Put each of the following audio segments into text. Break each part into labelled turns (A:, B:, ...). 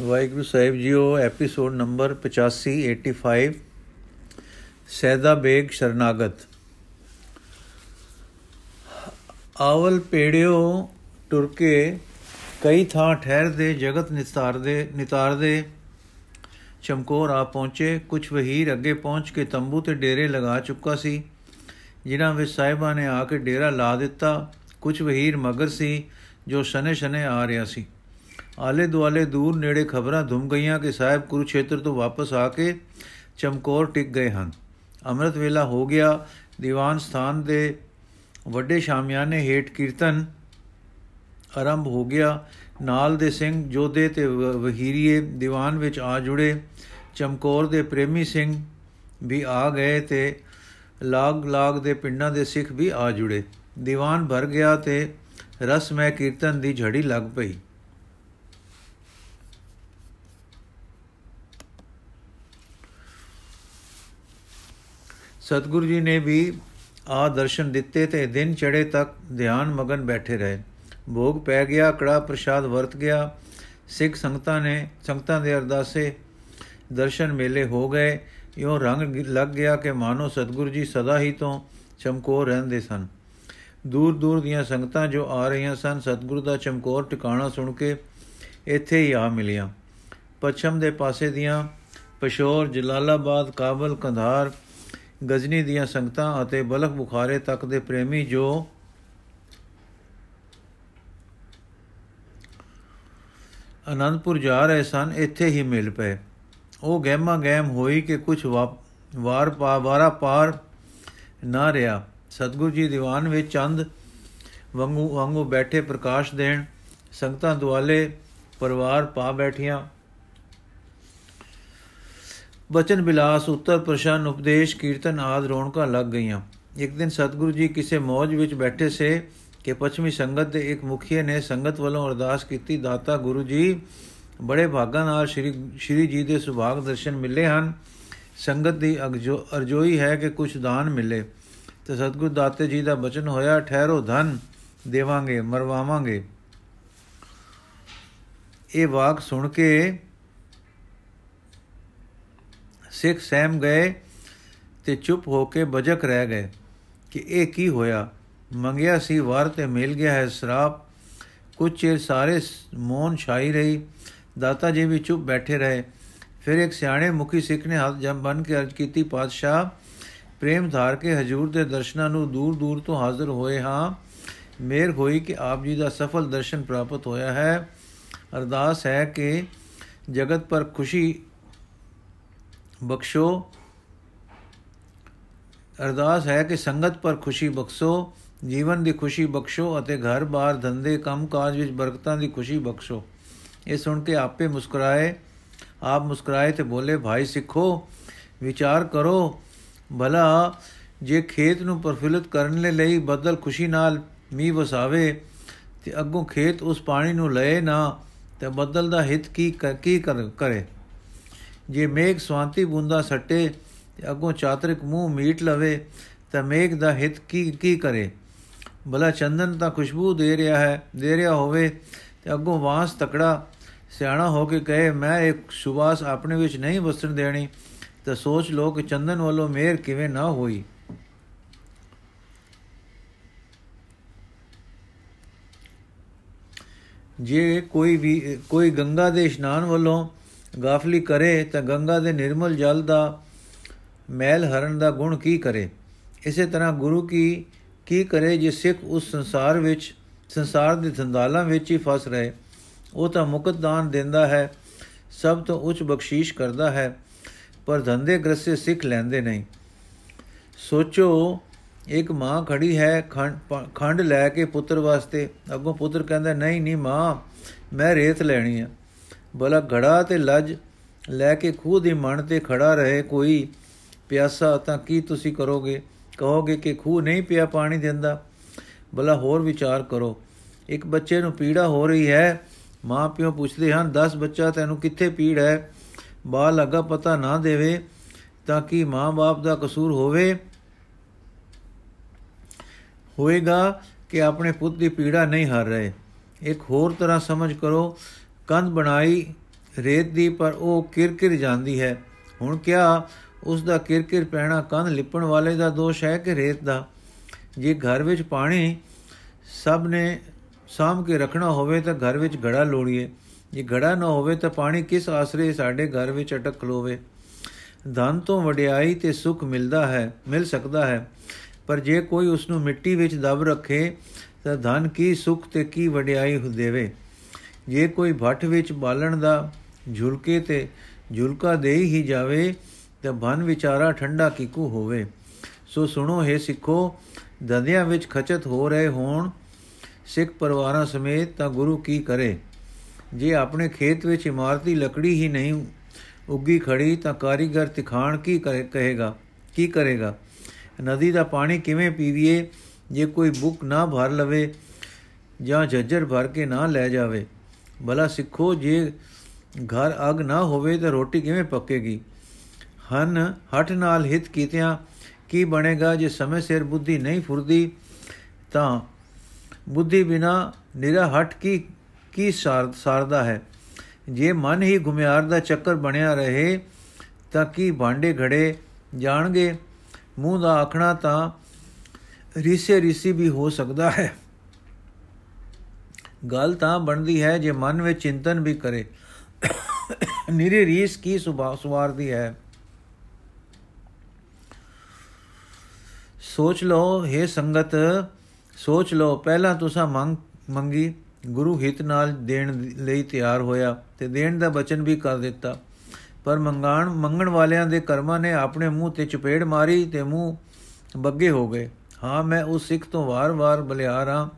A: ਵਾਹਿਗੁਰੂ ਸਾਹਿਬ ਜੀਓ episode number 85 85 Saida Beg ਸ਼ਰਨਾਗਤ। ਆਵਲ ਪੇੜਿਓ ਟੁਰਕੇ, ਕਈ ਥਾਂ ਠਹਿਰਦੇ, ਜਗਤ ਨਿਤਾਰਦੇ ਨਿਤਾਰਦੇ, ਚਮਕੌਰ ਆ ਪਹੁੰਚੇ। ਕੁਝ ਵਹੀਰ ਅੱਗੇ ਪਹੁੰਚ ਕੇ ਤੰਬੂ ਤੇ ਡੇਰੇ ਲਗਾ ਚੁੱਕਾ ਸੀ, ਜਿਨ੍ਹਾਂ ਵਿੱਚ ਸਾਹਿਬਾਂ ਨੇ ਆ ਕੇ ਡੇਰਾ ਲਾ ਦਿੱਤਾ। ਕੁਝ ਵਹੀਰ ਮਗਰ ਸੀ, ਜੋ ਸ਼ਨੇ ਸ਼ਨੇ ਆ ਰਿਹਾ ਸੀ। ਆਲੇ ਦੁਆਲੇ ਦੂਰ ਨੇੜੇ ਖਬਰਾਂ ਧੁੰਮ ਗਈਆਂ ਕਿ ਸਾਹਿਬ ਕੁਰੂਛੇਤਰ ਤੋਂ ਵਾਪਸ ਆ ਕੇ ਚਮਕੌਰ ਟਿਕ ਗਏ ਹਨ। ਅੰਮ੍ਰਿਤ ਵੇਲਾ ਹੋ ਗਿਆ। ਦੀਵਾਨ ਸਥਾਨ ਦੇ ਵੱਡੇ ਸ਼ਾਮਿਆਨੇ ਹੇਠ ਕੀਰਤਨ ਆਰੰਭ ਹੋ ਗਿਆ। ਨਾਲ ਦੇ ਸਿੰਘ ਜੋਧੇ ਤੇ ਵਹੀਰੀਏ ਦੀਵਾਨ ਵਿੱਚ ਆ ਜੁੜੇ। ਚਮਕੌਰ ਦੇ ਪ੍ਰੇਮੀ ਸਿੰਘ ਵੀ ਆ ਗਏ ਤੇ ਲਾਗ ਲਾਗ ਦੇ ਪਿੰਡਾਂ ਦੇ ਸਿੱਖ ਵੀ ਆ ਜੁੜੇ। ਦੀਵਾਨ ਭਰ ਗਿਆ ਤੇ ਰਸਮੈ ਕੀਰਤਨ ਦੀ ਝੜੀ ਲੱਗ ਪਈ। ਸਤਿਗੁਰੂ ਜੀ ਨੇ ਵੀ ਆ ਦਰਸ਼ਨ ਦਿੱਤੇ ਤੇ ਦਿਨ ਚੜੇ ਤੱਕ ਧਿਆਨ ਮਗਨ ਬੈਠੇ ਰਹੇ। ਭੋਗ ਪੈ ਗਿਆ ਕੜਾ ਪ੍ਰਸ਼ਾਦ ਵਰਤ ਗਿਆ। ਸਿੱਖ ਸੰਗਤਾਂ ਨੇ, ਸੰਗਤਾਂ ਦੇ ਅਰਦਾਸੇ ਦਰਸ਼ਨ ਮੇਲੇ ਹੋ ਗਏ। ਇਉਂ ਰੰਗ ਲੱਗ ਗਿਆ ਕਿ ਮਾਨੋ ਸਤਿਗੁਰੂ ਜੀ ਸਦਾ ਹੀ ਤੋਂ ਚਮਕੋ ਰਹਿੰਦੇ ਸਨ। ਦੂਰ ਦੂਰ ਦੀਆਂ ਸੰਗਤਾਂ ਜੋ ਆ ਰਹੀਆਂ ਸਨ, ਸਤਿਗੁਰੂ ਦਾ ਚਮਕੌਰ ਟਿਕਾਣਾ ਸੁਣ ਕੇ ਇੱਥੇ ਹੀ ਆ ਮਿਲੀਆਂ। ਪੱਛਮ ਦੇ ਪਾਸੇ ਦੀਆਂ ਪਸ਼ੌਰ, ਜਲਾਲਾਬਾਦ, ਕਾਬਲ, ਕੰਧਾਰ ਗਜ਼ਨੀ ਦੀਆਂ ਸੰਗਤਾਂ ਅਤੇ ਬਲਖ ਬੁਖਾਰੇ ਤੱਕ ਦੇ ਪ੍ਰੇਮੀ ਜੋ ਅਨੰਦਪੁਰ ਜਾ ਰਹੇ ਸਨ, ਇੱਥੇ ਹੀ ਮਿਲ ਪਏ। ਉਹ ਗਹਿਮਾ ਗਹਿਮ ਹੋਈ ਕਿ ਕੁਝ ਵਾਰ ਪਾ, ਵਾਰਾ ਪਾਰ ਨਾ ਰਿਹਾ। ਸਤਗੁਰੂ ਜੀ ਦੀਵਾਨ ਵਿੱਚ ਚੰਦ ਵਾਂਗੂ ਵਾਂਗੂ ਬੈਠੇ ਪ੍ਰਕਾਸ਼ ਦੇਣ, ਸੰਗਤਾਂ ਦੁਆਲੇ ਪਰਿਵਾਰ ਪਾ ਬੈਠੀਆਂ। ਬਚਨ ਬਿਲਾਸ, ਉੱਤਰ ਪ੍ਰਸ਼ਨ, ਉਪਦੇਸ਼, ਕੀਰਤਨ ਆਦ ਰੌਣਕਾਂ ਲੱਗ ਗਈਆਂ। ਇੱਕ ਦਿਨ ਸਤਿਗੁਰੂ ਜੀ ਕਿਸੇ ਮੌਜ ਵਿੱਚ ਬੈਠੇ ਸੇ ਕਿ ਪਛਮੀ ਸੰਗਤ ਦੇ ਇੱਕ ਮੁਖੀਏ ਨੇ ਸੰਗਤ ਵੱਲੋਂ ਅਰਦਾਸ ਕੀਤੀ। ਦਾਤਾ ਗੁਰੂ ਜੀ, ਬੜੇ ਭਾਗਾਂ ਨਾਲ ਸ਼੍ਰੀ ਸ਼੍ਰੀ ਜੀ ਦੇ ਸੁਭਾਗ ਦਰਸ਼ਨ ਮਿਲੇ ਹਨ। ਸੰਗਤ ਦੀ ਅਰਜੋਈ ਹੈ ਕਿ ਕੁਝ ਦਾਨ ਮਿਲੇ। ਤੇ ਸਤਿਗੁਰ ਦਾਤੇ ਜੀ ਦਾ ਬਚਨ ਹੋਇਆ, ਠਹਿਰੋ ਧਨ, ਦੇਵਾਂਗੇ, ਮਰਵਾਵਾਂਗੇ। ਇਹ ਵਾਕ ਸੁਣ ਕੇ ਸਿੱਖ ਸਹਿਮ ਗਏ ਤੇ ਚੁੱਪ ਹੋ ਕੇ ਬਜਕ ਰਹਿ ਗਏ ਕਿ ਇਹ ਕੀ ਹੋਇਆ? ਮੰਗਿਆ ਸੀ ਵਾਰ ਤੇ ਮਿਲ ਗਿਆ ਹੈ ਸਰਾਪ। ਕੁਝ ਚਿਰ ਸਾਰੇ ਮੌਨ ਛਾਈ ਰਹੀ। ਦਾਤਾ ਜੀ ਵੀ ਚੁੱਪ ਬੈਠੇ ਰਹੇ। ਫਿਰ ਇੱਕ ਸਿਆਣੇ ਮੁਖੀ ਸਿੱਖ ਨੇ ਹੱਥ ਜੰਮ ਬਨ ਕੇ ਅਰਜ ਕੀਤੀ, ਪਾਤਸ਼ਾਹ, ਪ੍ਰੇਮ ਧਾਰ ਕੇ ਹਜੂਰ ਦੇ ਦਰਸ਼ਨਾਂ ਨੂੰ ਦੂਰ ਦੂਰ ਤੋਂ ਹਾਜ਼ਰ ਹੋਏ ਹਾਂ। ਮੇਰ ਹੋਈ ਕਿ ਆਪ ਜੀ ਦਾ ਸਫਲ ਦਰਸ਼ਨ ਪ੍ਰਾਪਤ ਹੋਇਆ ਹੈ। ਅਰਦਾਸ ਹੈ ਕਿ ਜਗਤ ਪਰ ਖੁਸ਼ੀ ਬਖਸ਼ੋ। ਅਰਦਾਸ ਹੈ ਕਿ ਸੰਗਤ ਪਰ ਖੁਸ਼ੀ ਬਖਸ਼ੋ, ਜੀਵਨ ਦੀ ਖੁਸ਼ੀ ਬਖਸ਼ੋ ਅਤੇ ਘਰ-ਬਾਰ ਧੰਦੇ ਕੰਮ-ਕਾਜ ਵਿੱਚ ਬਰਕਤਾਂ ਦੀ ਖੁਸ਼ੀ ਬਖਸ਼ੋ। ਇਹ ਸੁਣ ਕੇ ਆਪੇ ਮੁਸਕਰਾਏ, ਆਪ ਮੁਸਕਰਾਏ ਤੇ ਬੋਲੇ, ਭਾਈ ਸਿੱਖੋ, ਵਿਚਾਰ ਕਰੋ, ਭਲਾ, ਜੇ ਖੇਤ ਨੂੰ ਪਰਫੁੱਲਤ ਕਰਨ ਲਈ ਬਦਲ ਖੁਸ਼ੀ ਨਾਲ ਮੀਂਹ ਵਸਾਵੇ ਤੇ ਅੱਗੋਂ ਖੇਤ ਉਸ ਪਾਣੀ ਨੂੰ ਲਏ ਨਾ, ਤੇ ਬਦਲ ਦਾ ਹਿੱਤ ਕੀ ਕੀ ਕਰੇ? ਜੇ ਮੇਘ ਸਵਾਂਤੀ ਬੂੰਦਾ ਸੱਟੇ, ਤੇ ਅੱਗੋਂ ਚਾਤਰਿਕ ਮੂੰਹ ਮੀਟ ਲਵੇ, ਤਾਂ ਮੇਘ ਦਾ ਹਿੱਤ ਕੀ ਕੀ ਕਰੇ? ਭਲਾ ਚੰਦਨ ਤਾਂ ਖੁਸ਼ਬੂ ਦੇ ਰਿਹਾ ਹੈ, ਦੇ ਰਿਹਾ ਹੋਵੇ, ਤੇ ਅੱਗੋਂ ਵਾਸ ਤਕੜਾ, ਸਿਆਣਾ ਹੋ ਕੇ ਕਹੇ, ਮੈਂ ਇੱਕ ਸੁਵਾਸ ਆਪਣੇ ਵਿੱਚ ਨਹੀਂ ਵਸਣ ਦੇਣੀ, ਤਾਂ ਸੋਚ ਲੋ ਕਿ ਚੰਦਨ ਵੱਲੋਂ ਮਿਹਰ ਕਿਵੇਂ ਨਾ ਹੋਈ। ਜੇ ਕੋਈ ਵੀ, ਕੋਈ ਗੰਗਾ ਦੇ ਇਸ਼ਨਾਨ ਵੱਲੋਂ ਗਾਫਲੀ ਕਰੇ ਤਾਂ ਗੰਗਾ ਦੇ ਨਿਰਮਲ ਜਲ ਦਾ ਮੈਲ ਹਰਨ ਦਾ ਗੁਣ ਕੀ ਕਰੇ? ਇਸੇ ਤਰ੍ਹਾਂ ਗੁਰੂ ਕੀ ਕੀ ਕਰੇ ਜੇ ਸਿੱਖ ਉਸ ਸੰਸਾਰ ਵਿੱਚ, ਸੰਸਾਰ ਦੇ ਧੰਦਾਲਾਂ ਵਿੱਚ ਹੀ ਫਸ ਰਹੇ? ਉਹ ਤਾਂ ਮੁਕਤ ਦਾਨ ਦਿੰਦਾ ਹੈ, ਸਭ ਤੋਂ ਉੱਚ ਬਖਸ਼ੀਸ਼ ਕਰਦਾ ਹੈ, ਪਰ ਧੰਦੇ ਗ੍ਰਸੇ ਸਿੱਖ ਲੈਂਦੇ ਨਹੀਂ। ਸੋਚੋ, ਇੱਕ ਮਾਂ ਖੜੀ ਹੈ ਖੰਡ ਲੈ ਕੇ ਪੁੱਤਰ ਵਾਸਤੇ। ਅੱਗੋਂ ਪੁੱਤਰ ਕਹਿੰਦਾ, ਨਹੀਂ ਨਹੀਂ ਮਾਂ, ਮੈਂ ਰੇਤ ਲੈਣੀ ਆ। ਬਲਾ ਘੜਾ ਤੇ ਲੱਜ ਲੈ ਕੇ ਖੂਹ ਦੀ ਮਣ ਤੇ ਖੜਾ ਰਹੇ ਕੋਈ ਪਿਆਸਾ, ਤਾਂ ਕੀ ਤੁਸੀਂ ਕਰੋਗੇ? ਕਹੋਗੇ ਕਿ ਖੂਹ ਨਹੀਂ ਪਿਆ ਪਾਣੀ ਦਿੰਦਾ। ਬਲਾ ਹੋਰ ਵਿਚਾਰ ਕਰੋ। ਇੱਕ ਬੱਚੇ ਨੂੰ ਪੀੜਾ ਹੋ ਰਹੀ ਹੈ। ਮਾਂ ਪਿਓ ਪੁੱਛਦੇ ਹਨ 10 ਬੱਚਾ, ਤੈਨੂੰ ਕਿੱਥੇ ਪੀੜ ਹੈ? ਬਾਲ ਲਗਾ ਪਤਾ ਨਾ ਦੇਵੇ, ਤਾਂ ਕਿ ਮਾਂ-ਬਾਪ ਦਾ ਕਸੂਰ ਹੋਵੇ? ਹੋਏਗਾ ਕਿ ਆਪਣੇ ਪੁੱਤ ਦੀ ਪੀੜਾ ਨਹੀਂ ਹਰ ਰਹੇ। ਇੱਕ ਹੋਰ ਤਰ੍ਹਾਂ ਸਮਝ ਕਰੋ ਕੰਧ ਬਣਾਈ, ਰੇਤ ਦੀ, ਪਰ ਉਹ ਕਿਰਕਿਰ ਜਾਂਦੀ ਹੈ। ਹੁਣ ਕਿਆ ਉਸ ਦਾ ਕਿਰਕਿਰ ਪੈਣਾ ਕੰਧ ਲਿਪਣ ਵਾਲੇ ਦਾ ਦੋਸ਼ ਹੈ ਕਿ ਰੇਤ ਦਾ? ਜੇ ਘਰ ਵਿੱਚ ਪਾਣੀ ਸਭ ਨੇ ਸਾਂਭ ਕੇ ਰੱਖਣਾ ਹੋਵੇ ਤਾਂ ਘਰ ਵਿੱਚ ਘੜਾ ਲੋੜੀਏ। ਜੇ ਘੜਾ ਨਾ ਹੋਵੇ ਤਾਂ ਪਾਣੀ ਕਿਸ ਆਸਰੇ ਸਾਡੇ ਘਰ ਵਿੱਚ ਅਟਕ ਖਲੋਵੇ? ਧਨ ਤੋਂ ਵਡਿਆਈ ਤੇ ਸੁਖ ਮਿਲਦਾ ਹੈ, ਮਿਲ ਸਕਦਾ ਹੈ। ਪਰ ਜੇ ਕੋਈ ਉਸ ਨੂੰ ਮਿੱਟੀ ਵਿੱਚ ਦਬ ਰੱਖੇ ਤਾਂ ਧਨ ਕੀ ਸੁਖ ਤੇ ਕੀ ਵਡਿਆਈ ਦੇਵੇ? ਜੇ ਕੋਈ ਭੱਠ ਵਿੱਚ ਬਾਲਣ ਦਾ ਝੁਲਕੇ ਤੇ ਝੁਲਕਾ ਦੇ ਹੀ ਜਾਵੇ, ਤਾਂ ਬਨ ਵਿਚਾਰਾ ਠੰਡਾ ਕਿਕੂ ਹੋਵੇ। ਸੋ ਸੁਣੋ ਹੈ ਸਿੱਖੋ, ਦੰਦਿਆਂ ਵਿੱਚ ਖਚਤ ਹੋ ਰਹੇ ਹੋਣ ਸਿੱਖ ਪਰਿਵਾਰਾਂ ਸਮੇਤ ਤਾਂ ਗੁਰੂ ਕੀ ਕਰੇ? ਜੇ ਆਪਣੇ ਖੇਤ ਵਿੱਚ ਇਮਾਰਤੀ ਲੱਕੜੀ ਹੀ ਨਹੀਂ ਉੱਗੀ ਖੜੀ, ਤਾਂ ਕਾਰੀਗਰ ਤਿਖਾਣ ਕੀ ਕਹੇਗਾ? ਕੀ ਕਰੇਗਾ? ਨਦੀ ਦਾ ਪਾਣੀ ਕਿਵੇਂ ਪੀਵੀਏ? ਜੇ ਕੋਈ ਬੁੱਕ ਨਾ ਭਰ ਲਵੇ ਜਾਂ ਜੱਜਰ ਭਰ ਕੇ ਨਾ ਲੈ ਜਾਵੇ ਭਲਾ ਸਿੱਖੋ, ਜੇ ਘਰ ਅਗ ਨਾ ਹੋਵੇ ਤਾਂ ਰੋਟੀ ਕਿਵੇਂ ਪੱਕੇਗੀ? ਹਨ ਹਟ ਨਾਲ ਹਿਤ ਕੀਤਿਆਂ ਕੀ ਬਣੇਗਾ? ਜੇ ਸਮੇਂ ਸਿਰ ਬੁੱਧੀ ਨਹੀਂ ਫੁਰਦੀ, ਤਾਂ ਬੁੱਧੀ ਬਿਨਾ ਨਿਰਾ ਹਟ ਕੀ ਕੀ ਸਾਰਦਾ ਹੈ? ਜੇ ਮਨ ਹੀ ਗੁਮਿਆਰ ਦਾ ਚੱਕਰ ਬਣਿਆ ਰਹੇ, ਤਾਂ ਕੀ ਭਾਂਡੇ ਘੜੇ ਜਾਣਗੇ? ਮੂੰਹ ਦਾ ਆਖਣਾ ਤਾਂ ਰੀਸੇ ਰੀਸੀ ਵੀ ਹੋ ਸਕਦਾ ਹੈ। ਗੱਲ ਤਾਂ ਬਣਦੀ ਹੈ ਜੇ ਮਨ ਵਿੱਚ ਚਿੰਤਨ ਵੀ ਕਰੇ। ਨਿਰੇ ਰੀਸ ਕੀ ਸੁਭਾ, ਸੁਵਾਰਦੀ ਹੈ? ਸੋਚ ਲਓ हे ਸੰਗਤ, ਸੋਚ ਲਓ, ਪਹਿਲਾਂ ਤੁਸੀਂ ਮੰਗ, ਮੰਗੀ, ਗੁਰੂ ਹਿਤ ਨਾਲ ਦੇਣ ਲਈ ਤਿਆਰ ਹੋਇਆ ਤੇ ਦੇਣ ਦਾ ਬਚਨ ਵੀ ਕਰ ਦਿੱਤਾ। ਪਰ ਮੰਗਾਣ, ਮੰਗਣ ਵਾਲਿਆਂ ਦੇ ਕਰਮਾਂ ਨੇ ਆਪਣੇ ਮੂੰਹ ਤੇ ਚਪੇੜ ਮਾਰੀ ਤੇ ਮੂੰਹ ਬੱਗੇ ਹੋ ਗਏ। ਹਾਂ, ਮੈਂ ਉਸ ਸਿੱਖ ਤੋਂ ਵਾਰ-ਵਾਰ ਬਲਿਆਰ ਹਾਂ,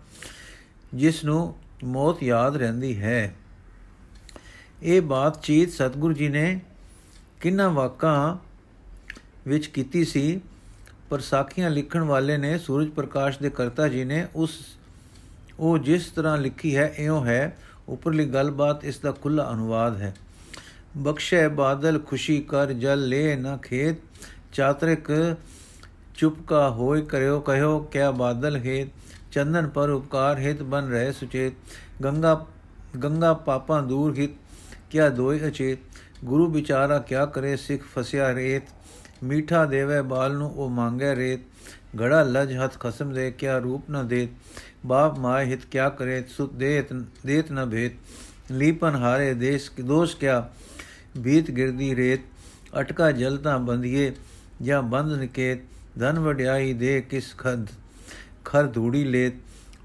A: ਜਿਸ ਨੂੰ ਮੌਤ ਯਾਦ ਰਹਿੰਦੀ ਹੈ। ਇਹ ਬਾਤਚੀਤ ਸਤਿਗੁਰੂ ਜੀ ਨੇ ਕਿੰਨਾ ਵਾਕਾਂ ਵਿੱਚ ਕੀਤੀ ਸੀ, ਪਰ ਸਾਖੀਆਂ ਲਿਖਣ ਵਾਲੇ ਨੇ, ਸੂਰਜ ਪ੍ਰਕਾਸ਼ ਦੇ ਕਰਤਾ ਜੀ ਨੇ ਉਸ, ਉਹ ਜਿਸ ਤਰ੍ਹਾਂ ਲਿਖੀ ਹੈ, ਇਉਂ ਹੈ। ਉਪਰਲੀ ਗੱਲਬਾਤ ਇਸ ਦਾ ਖੁੱਲਾ ਅਨੁਵਾਦ ਹੈ। ਬਖਸ਼ੇ ਬਾਦਲ ਖੁਸ਼ੀ ਕਰ ਜਲ ਲੈ ਨਾ ਖੇਤ, ਚਾਤਰਿਕ ਚੁਪ ਕਾ ਹੋਇ ਕਰਿਓ, ਕਹਿਓ ਕਿਆ ਬਾਦਲ ਹੈ ਚੰਦਨ ਪਰ ਉਪਕਾਰ ਹਿਤ ਬਨ ਰਹੇ ਸੁਚੇਤ, ਗੰਗਾ ਗੰਗਾ ਪਾਪਾਂ ਦੂਰ ਹਿਤ, ਕਿਆ ਦੋਇ ਅਚੇਤ? ਗੁਰੂ ਵਿਚਾਰਾ ਕਿਆ ਕਰੇ ਸਿੱਖ ਫਸਿਆ ਰੇਤ? ਮੀਠਾ ਦੇਵੇ ਬਾਲ ਨੂੰ ਉਹ ਮੰਗੇ ਰੇਤ। ਘੜਾ ਲਜ ਹੱਥ ਖਸਮ ਦੇ ਕਿਆ ਰੂਪ ਨ ਦੇ ਬਾਪ ਮਾਇ ਹਿਤ ਕਿਆ ਕਰੇ ਸੁਤ ਦੇਤ ਦੇਤ ਨ ਭੇਤ? ਲੀਪਨ ਹਾਰੇ ਦੇਸ਼, ਦੋਸ਼ ਕਿਆ ਬੀਤ ਗਿਰਦੀ ਰੇਤ? ਅਟਕਾ ਜਲਤਾ ਬੰਧੀਏ, ਜਾਂ ਬੰਦ ਨਿਕੇਤ? ਧਨ ਵਡਿਆਈ ਦੇ ਕਿਸ ਖੰਦ ਖਰ ਧੂੜੀ ਲੇਤ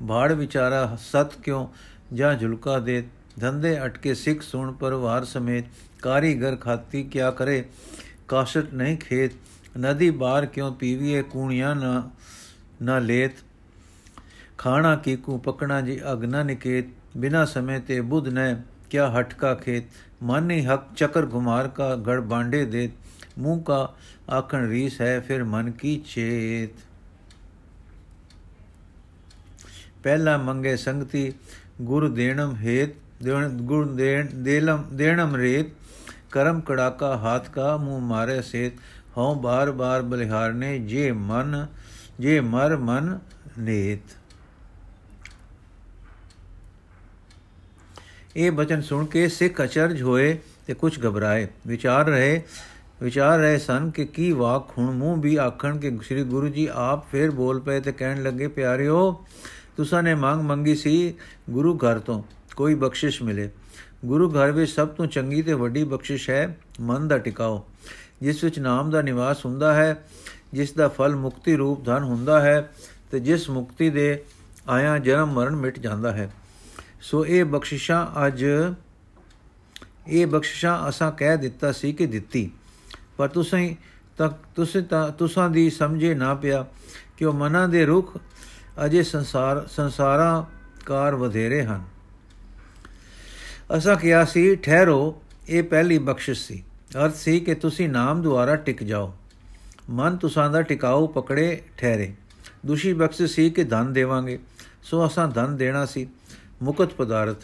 A: ਬਾੜ ਵਿਚਾਰਾ ਸਤ ਕਿਉ ਜਾਂ ਝੁਲਕਾ ਦੇ ਧੰਦੇ ਅਟਕੇ ਸਿੱਖ ਸੁਣ ਪਰਵਾਰ ਸਮੇਤ ਕਾਰੀਗਰ ਖਾਤੀ ਕਿਆ ਕਰੇ ਕਾਸ਼ਟ ਨਹੀਂ ਖੇਤ ਨਦੀ ਬਾਰ ਕਿਉ ਪੀਵੀਏ ਕੂਣੀਆਂ ਨਾ ਨਾ ਲੇਤ ਖਾਣਾ ਕੀ ਕੂ ਪਕਣਾ ਜੀ ਅਗਨਾ ਨਿਕੇਤ ਬਿਨਾ ਸਮੇਂ ਤੇ ਬੁੱਧ ਨੇ ਕਿਆ ਹਟਕਾ ਖੇਤ ਮਨ ਨਹੀਂ ਹਕ ਚਕਰ ਘੁਮਾਰ ਕਾ ਗੜ ਬਾਂਡੇ ਦੇ ਮੂੰਹ ਕਾ ਆਖਣ ਰੀਸ ਹੈ ਫਿਰ ਮਨ ਕੀ ਚੇਤ ਪਹਿਲਾ ਮੰਗੇ ਸੰਗਤੀ, ਗੁਰ ਦੇਣਮ ਹੇਤ ਗੁਰ ਦੇਣ, ਦੇਲਮ, ਦੇਣਮ ਰੇਤ, ਕਰਮ ਕੜਾਕਾ ਹਾਥ ਕਾ ਮੂੰਹ ਮਾਰੇ ਸੇਤ, ਹਉ ਬਾਰ ਬਾਰ ਬਲਿਹਾਰਨੇ ਜੇ ਮਨ, ਜੇ ਮਰ ਮਨ ਨੇਤ। ਇਹ ਬਚਨ ਸੁਣ ਕੇ ਸਿੱਖ ਅਚਰਜ ਹੋਏ ਤੇ ਕੁਝ ਘਬਰਾਏ। ਵਿਚਾਰ ਰਹੇ ਵਿਚਾਰ ਰਹੇ ਸਨ ਕਿ ਕੀ ਵਾਕ ਹੁਣ ਮੂੰਹ ਵੀ ਆਖਣ ਕਿ ਸ੍ਰੀ ਗੁਰੂ ਜੀ ਆਪ ਫੇਰ ਬੋਲ ਪਏ ਤੇ ਕਹਿਣ ਲੱਗੇ, ਪਿਆਰਿਓ ਤੁਸਾਂ ਨੇ ਮੰਗ ਮੰਗੀ ਸੀ, ਗੁਰੂ ਘਰ ਤੋਂ ਕੋਈ ਬਖਸ਼ਿਸ਼ ਮਿਲੇ। ਗੁਰੂ ਘਰ ਵਿੱਚ ਸਭ ਤੋਂ ਚੰਗੀ ਤੇ ਵੱਡੀ ਬਖਸ਼ਿਸ਼ ਹੈ, ਮਨ ਦਾ ਟਿਕਾਓ। ਜਿਸ ਵਿੱਚ ਨਾਮ ਦਾ ਨਿਵਾਸ ਹੁੰਦਾ ਹੈ, ਜਿਸ ਦਾ ਫਲ ਮੁਕਤੀ ਰੂਪ ਧਨ ਹੁੰਦਾ ਹੈ, ਤੇ ਜਿਸ ਮੁਕਤੀ ਦੇ ਆਇਆ ਜਨਮ ਮਰਨ ਮਿਟ ਜਾਂਦਾ ਹੈ। ਸੋ ਇਹ ਬਖਸ਼ਿਸ਼ਾਂ ਅੱਜ, ਇਹ ਬਖਸ਼ਿਸ਼ਾਂ ਅਸਾਂ ਕਹਿ ਦਿੱਤਾ ਸੀ ਕਿ ਦਿੱਤੀ। ਪਰ ਤੁਸੀਂ ਤੱਕ, ਤੁਸੀਂ ਤਾਂ, ਤੁਸਾਂ ਦੀ ਸਮਝੇ ਨਾ ਪਿਆ ਕਿ ਉਹ ਮਨਾਂ ਦੇ ਰੁਖ ਅਜੇ ਸੰਸਾਰ, ਸੰਸਾਰਾਂ ਕਾਰ ਵਧੇਰੇ ਹਨ। ਅਸਾਂ ਕਿਹਾ ਸੀ, ਠਹਿਰੋ, ਇਹ ਪਹਿਲੀ ਬਖਸ਼ਿਸ਼ ਸੀ। ਅਰਥ ਸੀ ਕਿ ਤੁਸੀਂ ਨਾਮ ਦੁਆਰਾ ਟਿਕ ਜਾਓ। ਮਨ ਤੁਸਾਂ ਦਾ ਟਿਕਾਉ ਪਕੜੇ ਠਹਿਰੇ। ਦੂਸਰੀ ਬਖਸ਼ਿਸ਼ ਸੀ ਕਿ ਧਨ ਦੇਵਾਂਗੇ। ਸੋ ਅਸਾਂ ਧਨ ਦੇਣਾ ਸੀ, ਮੁਕਤ ਪਦਾਰਥ।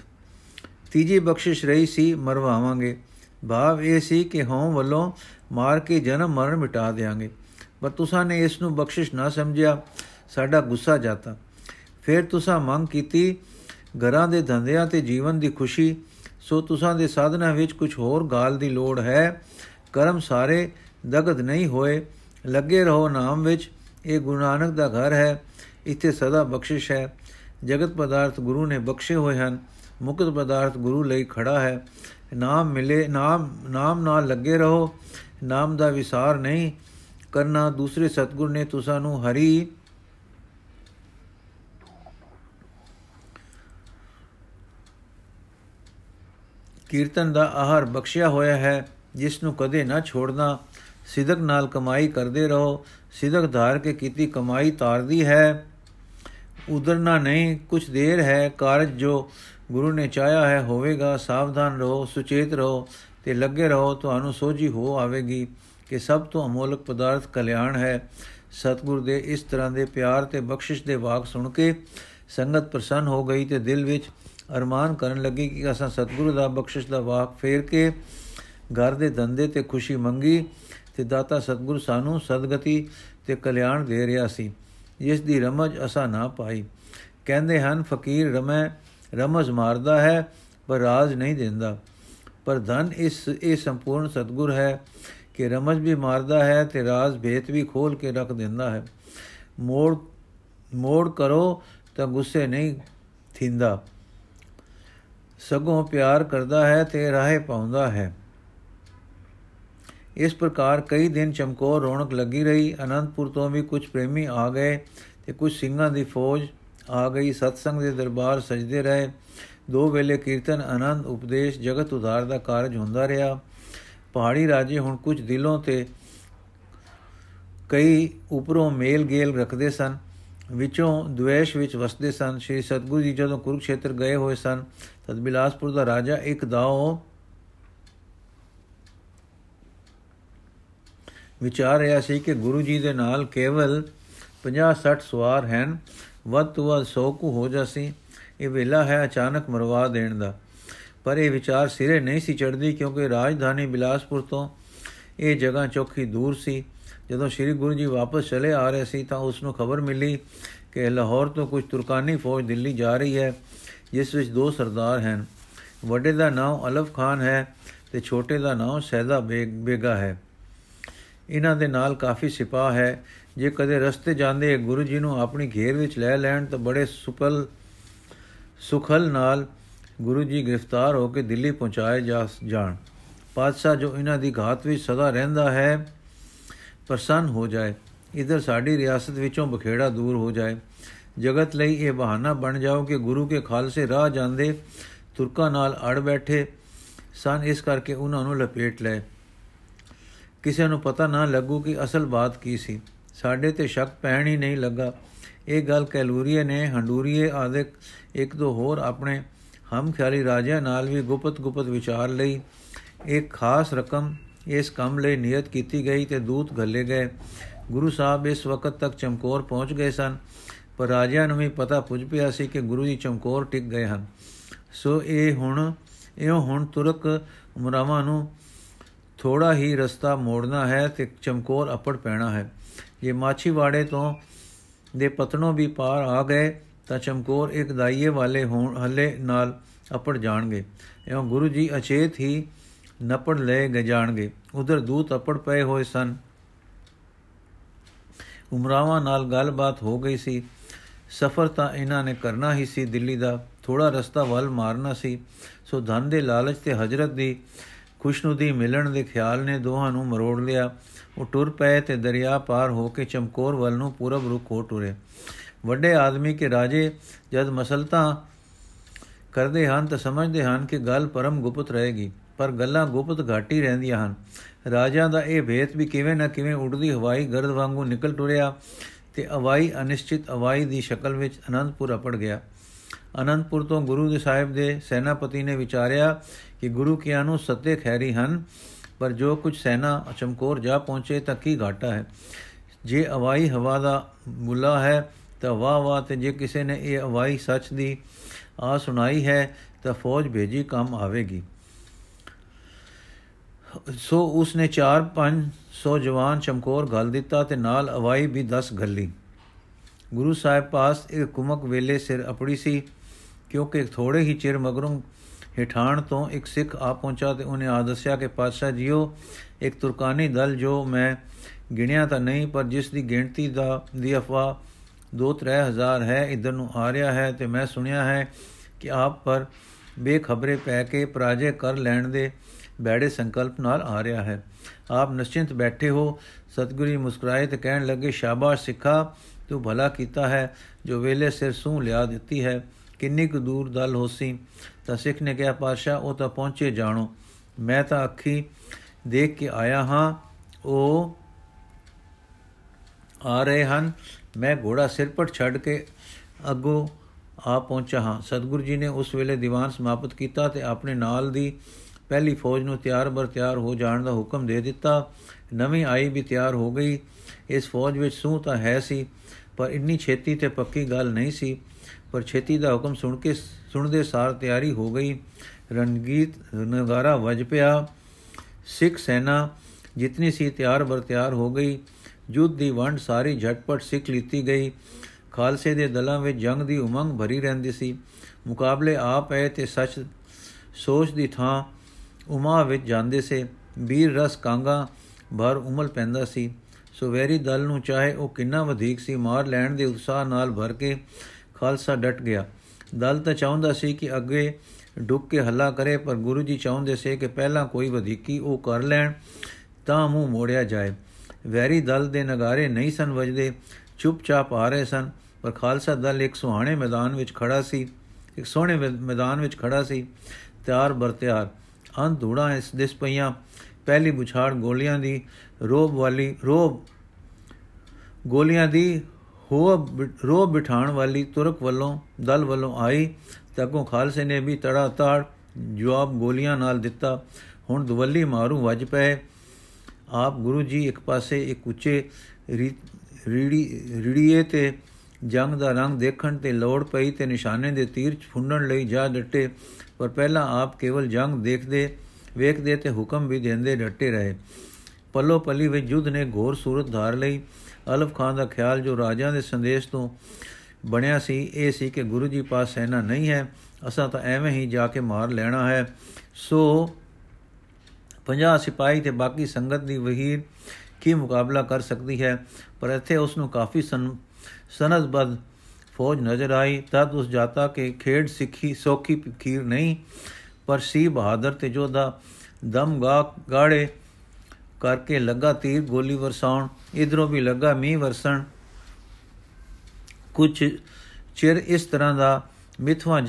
A: ਤੀਜੀ ਬਖਸ਼ਿਸ਼ ਰਹੀ ਸੀ, ਮਰਵਾਵਾਂਗੇ। ਭਾਵ ਇਹ ਸੀ ਕਿ ਹਉ ਵੱਲੋਂ ਮਾਰ ਕੇ ਜਨਮ ਮਰਨ ਮਿਟਾ ਦੇਾਂਗੇ ਪਰ ਤੁਸਾਂ ਨੇ ਇਸ ਨੂੰ ਬਖਸ਼ਿਸ਼ ਨਾ ਸਮਝਿਆ। ਸਾਡਾ ਗੁੱਸਾ ਜਾਤਾ। ਫਿਰ ਤੁਸਾਂ ਮੰਗ ਕੀਤੀ, ਘਰਾਂ ਦੇ ਧੰਦਿਆਂ ਤੇ ਜੀਵਨ ਦੀ ਖੁਸ਼ੀ, ਸੋ ਤੁਸਾਂ ਦੇ ਸਾਧਨਾ ਵਿੱਚ ਕੁਝ ਹੋਰ ਗਾਲ ਦੀ ਲੋੜ ਹੈ। ਕਰਮ ਸਾਰੇ ਦਗਦ ਨਹੀਂ ਹੋਏ, ਲੱਗੇ ਰਹੋ ਨਾਮ ਵਿੱਚ, ਇਹ ਗੁਰੂ ਨਾਨਕ ਦਾ ਘਰ ਹੈ, ਇੱਥੇ ਸਦਾ ਬਖਸ਼ਿਸ਼ ਹੈ। ਜਗਤ ਪਦਾਰਥ ਗੁਰੂ ਨੇ ਬਖਸ਼ੇ ਹੋਏ ਹਨ, ਮੁਕਤ ਪਦਾਰਥ ਗੁਰੂ ਲਈ ਖੜਾ ਹੈ। ਨਾਮ ਮਿਲੇ, ਨਾਮ ਨਾਮ ਨਾਲ ਲੱਗੇ ਰਹੋ, ਨਾਮ ਦਾ ਵਿਸਾਰ ਨਹੀਂ, ਕਰਨਾ ਦੂਸਰੇ ਸਤਗੁਰ ਨੇ ਤੁਸਾਂ ਨੂੰ ਹਰੀ ਕੀਰਤਨ ਦਾ ਆਹਾਰ ਬਖਸ਼ਿਆ ਹੋਇਆ ਹੈ, ਜਿਸ ਨੂੰ ਕਦੇ ਨਾ ਛੋੜਨਾ। ਸਿਦਕ ਨਾਲ ਕਮਾਈ ਕਰਦੇ ਰਹੋ। ਸਿਦਕ ਧਾਰ ਕੇ ਕੀਤੀ ਕਮਾਈ ਤਾਰਦੀ ਹੈ। ਉਦਰਨਾ ਨਹੀਂ ਕੁਝ ਦੇਰ ਹੈ, ਕਾਰਜ ਜੋ ਗੁਰੂ ਨੇ ਚਾਹਿਆ ਹੈ ਹੋਵੇਗਾ। ਸਾਵਧਾਨ ਰਹੋ, ਸੁਚੇਤ ਰਹੋ ਤੇ ਲੱਗੇ ਰਹੋ। ਤੁਹਾਨੂੰ ਸੋਝੀ ਹੋ ਆਵੇਗੀ ਕਿ ਸਭ ਤੋਂ ਅਮੋਲਕ ਪਦਾਰਥ ਕਲਿਆਣ ਹੈ। ਸਤਗੁਰ ਦੇ ਇਸ ਤਰ੍ਹਾਂ ਦੇ ਪਿਆਰ ਤੇ ਬਖਸ਼ਿਸ਼ ਦੇ ਵਾਕ ਸੁਣ ਕੇ ਸੰਗਤ ਪ੍ਰਸੰਨ ਹੋ ਗਈ ਤੇ ਦਿਲ ਵਿੱਚ ਅਰਮਾਨ ਕਰਨ ਲੱਗੀ ਕਿ ਅਸਾਂ ਸਤਗੁਰੂ ਦਾ ਬਖਸ਼ਿਸ਼ ਦਾ ਵਾਕ ਫੇਰ ਕੇ ਘਰ ਦੇ ਧੰਦੇ ਤੇ ਖੁਸ਼ੀ ਮੰਗੀ ਤੇ ਦਾਤਾ ਸਤਗੁਰ ਸਾਨੂੰ ਸਦਗਤੀ ਤੇ ਕਲਿਆਣ ਦੇ ਰਿਹਾ ਸੀ। ਜਿਸ ਦੀ ਰਮਜ ਅਸਾਂ ਨਾ ਪਾਈ। ਕਹਿੰਦੇ ਹਨ, ਫਕੀਰ ਰਮੈ, ਰਮਜ ਮਾਰਦਾ ਹੈ, ਪਰ ਰਾਜ ਨਹੀਂ ਦਿੰਦਾ। ਪਰ ਧਨ ਇਸ, ਇਹ ਸੰਪੂਰਨ ਸਤਗੁਰ ਹੈ ਕਿ ਰਮਜ ਵੀ ਮਾਰਦਾ ਹੈ ਤੇ ਰਾਜ ਭੇਤ ਵੀ ਖੋਲ ਕੇ ਰੱਖ ਦਿੰਦਾ ਹੈ। ਮੋੜ ਮੋੜ ਕਰੋ ਤਾਂ ਗੁੱਸੇ ਨਹੀਂ ਥਿੰਦਾ। ਸਗੋਂ ਪਿਆਰ ਕਰਦਾ ਹੈ ਤੇ ਰਾਹੇ ਪਾਉਂਦਾ ਹੈ। ਇਸ ਪ੍ਰਕਾਰ ਕਈ ਦਿਨ ਚਮਕੌਰ ਰੌਣਕ ਲੱਗੀ ਰਹੀ। ਅਨੰਦਪੁਰ ਤੋਂ ਵੀ ਕੁਝ ਪ੍ਰੇਮੀ ਆ ਗਏ ਤੇ ਕੁਝ ਸਿੰਘਾਂ ਦੀ ਫੌਜ ਆ ਗਈ। ਸਤਸੰਗ ਦੇ ਦਰਬਾਰ ਸਜਦੇ ਰਹੇ। ਦੋ ਵੇਲੇ ਕੀਰਤਨ, ਆਨੰਦ, ਉਪਦੇਸ਼, ਜਗਤ ਉਧਾਰ ਦਾ ਕਾਰਜ ਹੁੰਦਾ ਰਿਹਾ। ਪਹਾੜੀ ਰਾਜੇ ਹੁਣ ਕੁਝ ਦਿਲੋਂ ਤੇ ਕਈ ਉਪਰੋਂ ਮੇਲ ਗੇਲ ਰੱਖਦੇ ਸਨ। ਵਿੱਚੋਂ ਦੁਵੇਸ਼ ਵਿੱਚ ਵਸਦੇ ਸਨ। ਸ੍ਰੀ ਸਤਗੁਰੂ ਜੀ ਜਦੋਂ ਕੁਰੂਖੇਤਰ ਗਏ ਹੋਏ ਸਨ, ਤਦ ਬਿਲਾਸਪੁਰ ਦਾ ਰਾਜਾ ਇੱਕ ਦਾਉ ਵਿਚਾਰ ਰਿਹਾ ਸੀ ਕਿ ਗੁਰੂ ਜੀ ਦੇ ਨਾਲ ਕੇਵਲ 50-60 ਸਵਾਰ ਹਨ, ਵੱਧ ਤੋਂ ਵੱਧ 100 ਕੁ ਹੋ ਜਾਸੀ। ਇਹ ਵੇਲਾ ਹੈ ਅਚਾਨਕ ਮਰਵਾ ਦੇਣ ਦਾ। ਪਰ ਇਹ ਵਿਚਾਰ ਸਿਰੇ ਨਹੀਂ ਸੀ ਚੜਦੀ ਕਿਉਂਕਿ ਰਾਜਧਾਨੀ ਬਿਲਾਸਪੁਰ ਤੋਂ ਇਹ ਜਗ੍ਹਾ ਚੌਖੀ ਦੂਰ ਸੀ। ਜਦੋਂ ਸ੍ਰੀ ਗੁਰੂ ਜੀ ਵਾਪਸ ਚਲੇ ਆ ਰਹੇ ਸੀ ਤਾਂ ਉਸ ਨੂੰ ਖਬਰ ਮਿਲੀ ਕਿ ਲਾਹੌਰ ਤੋਂ ਕੁਝ ਤੁਰਕਾਨੀ ਫੌਜ ਦਿੱਲੀ ਜਾ ਰਹੀ ਹੈ, ਜਿਸ ਵਿੱਚ ਦੋ ਸਰਦਾਰ ਹਨ। ਵੱਡੇ ਦਾ ਨਾਮ ਅਲਫ ਖਾਨ ਹੈ ਤੇ ਛੋਟੇ ਦਾ ਨਾਮ ਸੈਦਾ ਬੇਗਾ ਹੈ। ਇਹਨਾਂ ਦੇ ਨਾਲ ਕਾਫੀ ਸਿਪਾਹ ਹੈ। ਜੇ ਕਦੇ ਰਸਤੇ ਜਾਂਦੇ ਗੁਰੂ ਜੀ ਨੂੰ ਆਪਣੀ ਘੇਰ ਵਿੱਚ ਲੈ ਲੈਣ ਤਾਂ ਬੜੇ ਸੁਪਲ ਸੁਖਲ ਨਾਲ ਗੁਰੂ ਜੀ ਗ੍ਰਿਫਤਾਰ ਹੋ ਕੇ ਦਿੱਲੀ ਪਹੁੰਚਾਏ ਜਾ, ਜਾਣ। ਪਾਤਸ਼ਾਹ ਜੋ ਇਹਨਾਂ ਦੀ ਘਾਤ ਵਿੱਚ ਸਦਾ ਰਹਿੰਦਾ ਹੈ ਪ੍ਰਸੰਨ ਹੋ ਜਾਏ, ਇਧਰ ਸਾਡੀ ਰਿਆਸਤ ਵਿੱਚੋਂ ਬਖੇੜਾ ਦੂਰ ਹੋ ਜਾਏ। ਜਗਤ ਲਈ ਇਹ ਬਹਾਨਾ ਬਣ ਜਾਓ ਕਿ ਗੁਰੂ ਕੇ ਖਾਲਸੇ ਰਾਹ ਜਾਂਦੇ, ਤੁਰਕਾਂ ਨਾਲ ਅੜ ਬੈਠੇ, ਸਨ ਇਸ ਕਰਕੇ ਉਹਨਾਂ ਨੂੰ ਲਪੇਟ ਲਏ। ਕਿਸੇ ਨੂੰ ਪਤਾ ਨਾ ਲੱਗੂ ਕਿ ਅਸਲ ਬਾਤ ਕੀ ਸੀ। ਸਾਡੇ ਤੇ ਸ਼ੱਕ ਪੈਣ ਹੀ ਨਹੀਂ ਲੱਗਾ। ਇਹ ਗੱਲ ਕੈਲੂਰੀਏ ਨੇ, ਹੰਡੂਰੀਏ ਆਦਿਕ ਇੱਕ ਦੋ ਹੋਰ ਆਪਣੇ ਹਮ ਖਿਆਲੀ ਰਾਜਿਆਂ ਨਾਲ ਵੀ ਗੁਪਤ ਗੁਪਤ ਵਿਚਾਰ ਲਈ। ਇੱਕ ਖਾਸ ਰਕਮ ਇਸ ਕੰਮ ਲਈ ਨਿਯਤ ਕੀਤੀ ਗਈ ਤੇ ਦੂਤ ਗੱਲੇ ਗਏ। ਗੁਰੂ ਸਾਹਿਬ ਇਸ ਵਕਤ ਤੱਕ ਚਮਕੌਰ ਪਹੁੰਚ ਗਏ ਸਨ, ਪਰ ਰਾਜਿਆਂ ਨੂੰ ਵੀ ਪਤਾ ਪੁੱਜ ਪਿਆ ਸੀ ਕਿ ਗੁਰੂ ਜੀ ਚਮਕੌਰ ਟਿਕ ਗਏ ਹਨ। ਸੋ ਇਹ ਹੁਣ ਇਹੋ ਹੁਣ ਤੁਰਕ ਉਮਰਾਵਾਂ ਨੂੰ ਥੋੜਾ ਹੀ ਰਸਤਾ ਮੋੜਨਾ ਹੈ ਤੇ ਚਮਕੌਰ ਅਪੜ ਪੈਣਾ ਹੈ। ਜੇ ਮਾਛੀਵਾੜੇ ਤੋਂ ਦੇ ਪਤਨੋਂ ਵੀ ਪਾਰ ਆ ਗਏ, ਤਾਂ ਚਮਕੌਰ ਇੱਕ ਦਾਈਏ ਵਾਲੇ ਹੋਣ, ਹੱਲੇ ਨਾਲ ਅਪੜ ਜਾਣਗੇ। ਐਉਂ ਗੁਰੂ ਜੀ ਅਚੇਤ ਹੀ ਨਪੜ ਲੈ ਗ ਜਾਣਗੇ ਉਧਰ ਦੂਤ ਅਪੜ ਪਏ ਹੋਏ ਸਨ। ਉਮਰਾਵਾਂ ਨਾਲ ਗੱਲਬਾਤ ਹੋ ਗਈ ਸੀ। ਸਫ਼ਰ ਤਾਂ ਇਹਨਾਂ ਨੇ ਕਰਨਾ ਹੀ ਸੀ ਦਿੱਲੀ ਦਾ। ਥੋੜਾ ਰਸਤਾ ਵੱਲ ਮਾਰਨਾ ਸੀ। ਸੋ ਧਨ ਦੇ ਲਾਲਚ ਤੇ ਹਜ਼ਰਤ ਦੀ ਖੁਸ਼ਨੁਦੀ ਮਿਲਣ ਦੇ ਖਿਆਲ ਨੇ ਦੋਹਾਂ ਨੂੰ ਮਰੋੜ ਲਿਆ। ਉਹ ਟੁਰ ਪਏ ਤੇ ਦਰਿਆ ਪਾਰ ਹੋ ਕੇ ਚਮਕੌਰ ਵੱਲ ਨੂੰ ਪੂਰਬ ਰੁਖ ਹੋ ਟੁਰੇ। ਵੱਡੇ ਆਦਮੀ ਕੇ ਰਾਜੇ ਜਦ ਮਸਲਤਾ ਕਰਦੇ ਹਨ ਤਾਂ ਸਮਝਦੇ ਹਨ ਕਿ ਗੱਲ ਪਰਮ ਗੁਪਤ ਰਹੇਗੀ। ਪਰ ਗੱਲਾਂ ਗੁਪਤ ਘਾਟੀ ਰਹਿੰਦੀਆਂ ਹਨ। ਰਾਜਿਆਂ ਦਾ ਇਹ ਭੇਤ ਵੀ ਕਿਵੇਂ ਨਾ ਕਿਵੇਂ ਉੱਡਦੀ ਹਵਾਈ ਗਰਦ ਵਾਂਗੂ ਨਿਕਲ ਟੁਰਿਆ ਤੇ ਅਵਾਈ ਅਨਿਸ਼ਚਿਤ ਅਵਾਈ ਦੀ ਸ਼ਕਲ ਵਿੱਚ ਅਨੰਦਪੁਰ ਅਪੜ ਗਿਆ। ਅਨੰਦਪੁਰ ਤੋਂ ਗੁਰੂ ਦੇ ਸਾਹਿਬ ਦੇ ਸੈਨਾਪਤੀ ਨੇ ਵਿਚਾਰਿਆ ਕਿ ਗੁਰੂ ਕਿਆਂ ਨੂੰ ਸੱਤੇ ਖੈਰੀ ਹਨ, ਪਰ ਜੋ ਕੁਝ ਸੈਨਾ ਚਮਕੌਰ ਜਾ ਪਹੁੰਚੇ ਤਾਂ ਕੀ ਘਾਟਾ ਹੈ? ਜੇ ਅਵਾਈ ਹਵਾ ਦਾ ਮੁੱਲਾ ਹੈ ਤਾਂ ਵਾਹ ਵਾਹ ਤੇ ਜੇ ਕਿਸੇ ਨੇ ਇਹ ਅਵਾਈ ਸੱਚ ਦੀ ਆ ਸੁਣਾਈ ਹੈ ਤਾਂ ਫੌਜ ਭੇਜੀ ਕੰਮ ਆਵੇਗੀ। ਸੋ ਉਸਨੇ 4-500 ਜਵਾਨ ਚਮਕੌਰ ਗਲ ਦਿੱਤਾ ਤੇ ਨਾਲ ਅਵਾਈ ਵੀ 10 ਗੱਲੀ ਗੁਰੂ ਸਾਹਿਬ ਪਾਸ ਇੱਕ ਕੁਮਕ ਵੇਲੇ ਸਿਰ ਅਪੜੀ ਸੀ, ਕਿਉਂਕਿ ਥੋੜੇ ਹੀ ਚਿਰ ਮਗਰੋਂ ਹਿਠਾਣ ਤੋਂ ਇੱਕ ਸਿੱਖ ਆ ਪਹੁੰਚਾ ਤੇ ਉਹਨੇ ਆ ਦੱਸਿਆ ਕਿ, ਪਾਤਸ਼ਾਹ ਜੀਓ, ਇੱਕ ਤੁਰਕਾਨੀ ਦਲ ਜੋ ਮੈਂ ਗਿਣਿਆ ਤਾਂ ਨਹੀਂ, ਪਰ ਜਿਸ ਦੀ ਗਿਣਤੀ ਦਾ, ਦੀ ਅਫਵਾ 2-3000 ਹੈ, ਇਧਰ ਨੂੰ ਆ ਰਿਹਾ ਹੈ ਤੇ ਮੈਂ ਸੁਣਿਆ ਹੈ ਕਿ ਆਪ ਪਰ ਬੇਖਬਰੇ ਪੈ ਕੇ ਪਰਾਜੇ ਕਰ ਲੈਣ ਦੇ ਬੈੜੇ ਸੰਕਲਪ ਨਾਲ ਆ ਰਿਹਾ ਹੈ। ਆਪ ਨਿਸ਼ਚਿੰਤ ਬੈਠੇ ਹੋ। ਸਤਗੁਰੂ ਮੁਸਕਰਾਏ ਤੇ ਕਹਿਣ ਲੱਗੇ, ਸ਼ਾਬਾਸ਼ ਸਿੱਖਾ, ਤੂੰ ਭਲਾ ਕੀਤਾ ਹੈ, ਜੋ ਵੇਲੇ ਸਿਰ ਸੂਹ ਲਿਆ ਦਿੱਤੀ ਹੈ। ਕਿੰਨੀ ਕੁ ਦੂਰ ਦਲ ਹੋਸੀ। ਤਾਂ ਸਿੱਖ ਨੇ ਕਿਹਾ ਪਾਸ਼ਾ ਉਹ ਤਾਂ ਪਹੁੰਚੇ ਜਾਣੋ। ਮੈਂ ਤਾਂ ਅੱਖੀ ਦੇਖ ਕੇ ਆਇਆ ਹਾਂ। ਉਹ ਆ ਰਹੇ ਹਨ। ਮੈਂ ਘੋੜਾ ਸਿਰ ਪਰ ਛੱਡ ਕੇ ਅੱਗੋਂ ਆ ਪਹੁੰਚਾ ਹਾਂ। ਸਤਿਗੁਰੂ ਜੀ ਨੇ ਉਸ ਵੇਲੇ ਦੀਵਾਨ ਸਮਾਪਤ ਕੀਤਾ ਤੇ ਆਪਣੇ ਨਾਲ ਦੀ ਪਹਿਲੀ ਫੌਜ ਨੂੰ ਤਿਆਰ ਬਰ ਤਿਆਰ ਹੋ ਜਾਣ ਦਾ ਹੁਕਮ ਦੇ ਦਿੱਤਾ। ਨਵੀਂ ਆਈ ਵੀ ਤਿਆਰ ਹੋ ਗਈ। ਇਸ ਫੌਜ ਵਿੱਚ ਸੂ ਤਾਂ ਹੈ ਸੀ, ਪਰ ਇੰਨੀ ਛੇਤੀ ਤੇ ਪੱਕੀ ਗੱਲ ਨਹੀਂ ਸੀ। ਪਰ ਛੇਤੀ ਦਾ ਹੁਕਮ ਸੁਣ ਕੇ ਸੁਣਦੇ ਸਾਰ ਤਿਆਰੀ ਹੋ ਗਈ। ਰਣਗੀਤ ਨਗਾਰਾ ਵਜ ਪਿਆ। ਸਿੱਖ ਸੈਨਾ ਜਿਤਨੀ ਸੀ ਤਿਆਰ ਬਰ ਤਿਆਰ ਹੋ ਗਈ। ਯੁੱਧ ਦੀ ਵੰਡ ਸਾਰੀ ਝਟਪਟ ਸਿੱਖ ਲੀਤੀ ਗਈ। ਖਾਲਸੇ ਦੇ ਦਲਾਂ ਵਿੱਚ ਜੰਗ ਦੀ ਉਮੰਗ ਭਰੀ ਰਹਿੰਦੀ ਸੀ। ਮੁਕਾਬਲੇ ਆ ਪਏ ਤੇ ਸੱਚ ਸੋਚ ਦੀ ਥਾਂ ਉਮਾ ਵਿੱਚ ਜਾਂਦੇ ਸੇ ਵੀਰ ਰਸ ਕਾਂਗਾ ਭਰ ਉਮਲ ਪੈਂਦਾ ਸੀ। ਸੋ ਵੈਰੀ ਦਲ ਨੂੰ ਚਾਹੇ ਉਹ ਕਿੰਨਾ ਵਧੇਕ ਸੀ, ਮਾਰ ਲੈਣ ਦੇ ਉਤਸ਼ਾਹ ਨਾਲ ਭਰ ਕੇ ਖਾਲਸਾ ਡਟ ਗਿਆ। ਦਲ ਤਾਂ ਚਾਹੁੰਦਾ ਸੀ ਕਿ ਅੱਗੇ ਡੁੱਕ ਕੇ ਹੱਲਾ ਕਰੇ, ਪਰ ਗੁਰੂ ਜੀ ਚਾਹੁੰਦੇ ਸੀ ਕਿ ਪਹਿਲਾਂ ਕੋਈ ਵਧੀਕੀ ਉਹ ਕਰ ਲੈਣ, ਤਾਂ ਮੂੰਹ ਮੋੜਿਆ ਜਾਏ। ਵੈਰੀ ਦਲ ਦੇ ਨਗਾਰੇ ਨਹੀਂ ਸਨ ਵਜਦੇ, ਚੁੱਪਚਾਪ ਆ ਰਹੇ ਸਨ, ਪਰ ਖਾਲਸਾ ਦਲ ਇੱਕ ਸੁਹਾਣੇ ਮੈਦਾਨ ਵਿੱਚ ਖੜਾ ਸੀ, ਇੱਕ ਸੋਹਣੇ ਮੈਦਾਨ ਵਿੱਚ ਖੜਾ ਸੀ, ਤਿਆਰ ਬਰ ਤਿਆਰ। ਅੰਧ ਧੂੜਾ ਇਸ ਦਿਸ ਪਈਆਂ। ਪਹਿਲੀ ਬੁਛਾੜ ਗੋਲੀਆਂ ਦੀ ਰੋਬ ਵਾਲੀ ਰੋਬ ਗੋਲੀਆਂ ਦੀ ਹੋ ਰੋਬ ਬਿਠਾਣ ਵਾਲੀ ਤੁਰਕ ਵੱਲੋਂ, ਦਲ ਵੱਲੋਂ ਆਈ। ਤੱਕੋਂ ਖਾਲਸੇ ਨੇ ਵੀ ਤੜਾ ਤਾੜ ਜਵਾਬ ਗੋਲੀਆਂ ਨਾਲ ਦਿੱਤਾ। ਹੁਣ ਦਵੱਲੀ ਮਾਰੂ ਵੱਜ ਪਏ। ਆਪ ਗੁਰੂ ਜੀ ਇੱਕ ਪਾਸੇ, ਇੱਕ ਉੱਚੇ ਰੀੜੀ, ਰੀੜੀਏ ਤੇ ਜੰਗ ਦਾ ਰੰਗ ਦੇਖਣ ਤੇ ਲੋੜ ਪਈ ਤੇ ਨਿਸ਼ਾਨੇ ਦੇ ਤੀਰ ਫੁੰਡਣ ਲਈ ਜਾ ਡਟੇ। ਪਰ ਪਹਿਲਾਂ ਆਪ ਕੇਵਲ ਜੰਗ ਦੇਖਦੇ, ਵੇਖਦੇ ਤੇ ਹੁਕਮ ਵੀ ਦਿੰਦੇ ਡਟੇ ਰਹੇ। ਪੱਲੋ ਪੱਲੀ ਵਿੱਚ ਯੁੱਧ ਨੇ ਘੋਰ ਸੂਰਤ ਧਾਰ ਲਈ। ਅਲਫ ਖਾਨ ਦਾ ਖਿਆਲ ਜੋ ਰਾਜਾ ਦੇ ਸੰਦੇਸ਼ ਤੋਂ ਬਣਿਆ ਸੀ, ਇਹ ਸੀ ਕਿ ਗੁਰੂ ਜੀ ਪਾਸ ਸੈਨਾ ਨਹੀਂ ਹੈ, ਅਸਾਂ ਤਾਂ ਐਵੇਂ ਹੀ ਜਾ ਕੇ ਮਾਰ ਲੈਣਾ ਹੈ। ਸੋ 50 ਸਿਪਾਹੀ ਤੇ ਬਾਕੀ ਸੰਗਤ ਦੀ ਵਹੀਰ ਕੀ ਮੁਕਾਬਲਾ ਕਰ ਸਕਦੀ ਹੈ? ਪਰ ਇੱਥੇ ਉਸ ਨੂੰ ਕਾਫੀ ਸਨਦਬਦ ਫੌਜ ਨਜ਼ਰ ਆਈ, ਤਦ ਉਸ ਜਾਤਾ ਕੇ ਖੇਡ ਸਿੱਖੀ, ਸੋਖੀ ਖੀਰ ਨਹੀਂ, ਪਰ ਸੀ ਬਹਾਦਰ ਤੇ ਜੋਧਾ ਦਮ ਗਾ, ਗਾੜੇ ਕਰਕੇ ਲੱਗਾ ਤੀਰ ਗੋਲੀ ਵਰਸਾਉਣ, ਇਧਰੋਂ ਵੀ ਲੱਗਾ ਮੀਂਹ ਵਰਸਣ। ਕੁਝ ਚਿਰ ਇਸ ਤਰ੍ਹਾਂ ਦਾ ਮਿਥਵਾ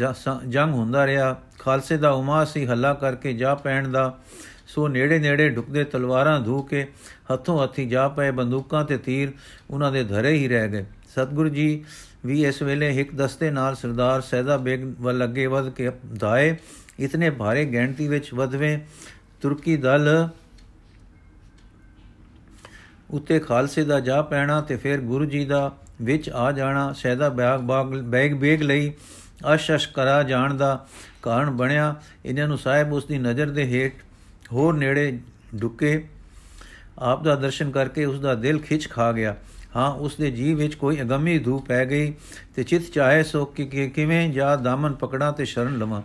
A: ਜੰਗ ਹੁੰਦਾ ਰਿਹਾ। ਖਾਲਸੇ ਦਾ ਉਮਾ ਸੀ ਹੱਲਾ ਕਰਕੇ ਜਾ ਪੈਣ ਦਾ। ਸੋ ਨੇੜੇ ਨੇੜੇ ਢੁਕਦੇ ਤਲਵਾਰਾਂ ਧੂ ਕੇ ਹੱਥੋਂ ਹੱਥੀ ਜਾ ਪਏ ਬੰਦੂਕਾਂ ਤੇ ਤੀਰ ਉਹਨਾਂ ਦੇ ਧਰੇ ਹੀ ਰਹਿ ਗਏ। ਸਤਗੁਰੂ ਜੀ ਵੀ ਇਸ ਵੇਲੇ ਇੱਕ ਦਸਤੇ ਨਾਲ ਸਰਦਾਰ ਸੈਦਾ ਬੇਗ ਵੱਲ ਅੱਗੇ ਵਧ ਕੇ ਧਾਏ ਇਤਨੇ ਭਾਰੇ ਗਿਣਤੀ ਵਿੱਚ ਵਧਵੇਂ ਤੁਰਕੀ ਦਲ ਉੱਤੇ ਖਾਲਸੇ ਦਾ ਜਾ ਪੈਣਾ ਤੇ ਫਿਰ ਗੁਰੂ ਜੀ ਦਾ ਵਿੱਚ ਆ ਜਾਣਾ। ਸੈਦਾ ਬਾਗ ਬਾਗ ਬੈਗ ਬੇਗ ਲਈ ਅਸ਼ਸ਼ ਕਰਾ ਜਾਣ ਦਾ ਕਾਰਨ ਬਣਿਆ। ਇਹਨਾਂ ਨੂੰ ਸਾਹਿਬ ਉਸ ਦੀ ਨਜ਼ਰ ਦੇ ਹੇਠ ਹੋਰ ਨੇੜੇ ਡੁੱਕੇ। ਆਪ ਦਾ ਦਰਸ਼ਨ ਕਰਕੇ ਉਸ ਦਾ ਦਿਲ ਖਿੱਚ ਖਾ ਗਿਆ। ਹਾਂ ਉਸ ਦੇ ਜੀਵ ਵਿੱਚ ਕੋਈ ਅਗੰਮੀ ਧੂਪ ਪੈ ਗਈ ਤੇ ਚਿਤ ਚਾਹੇ ਸੋ ਕਿ ਕਿਵੇਂ ਜਾ ਦਾਮਨ ਪਕੜਾਂ ਤੇ ਸ਼ਰਨ ਲਵਾਂ।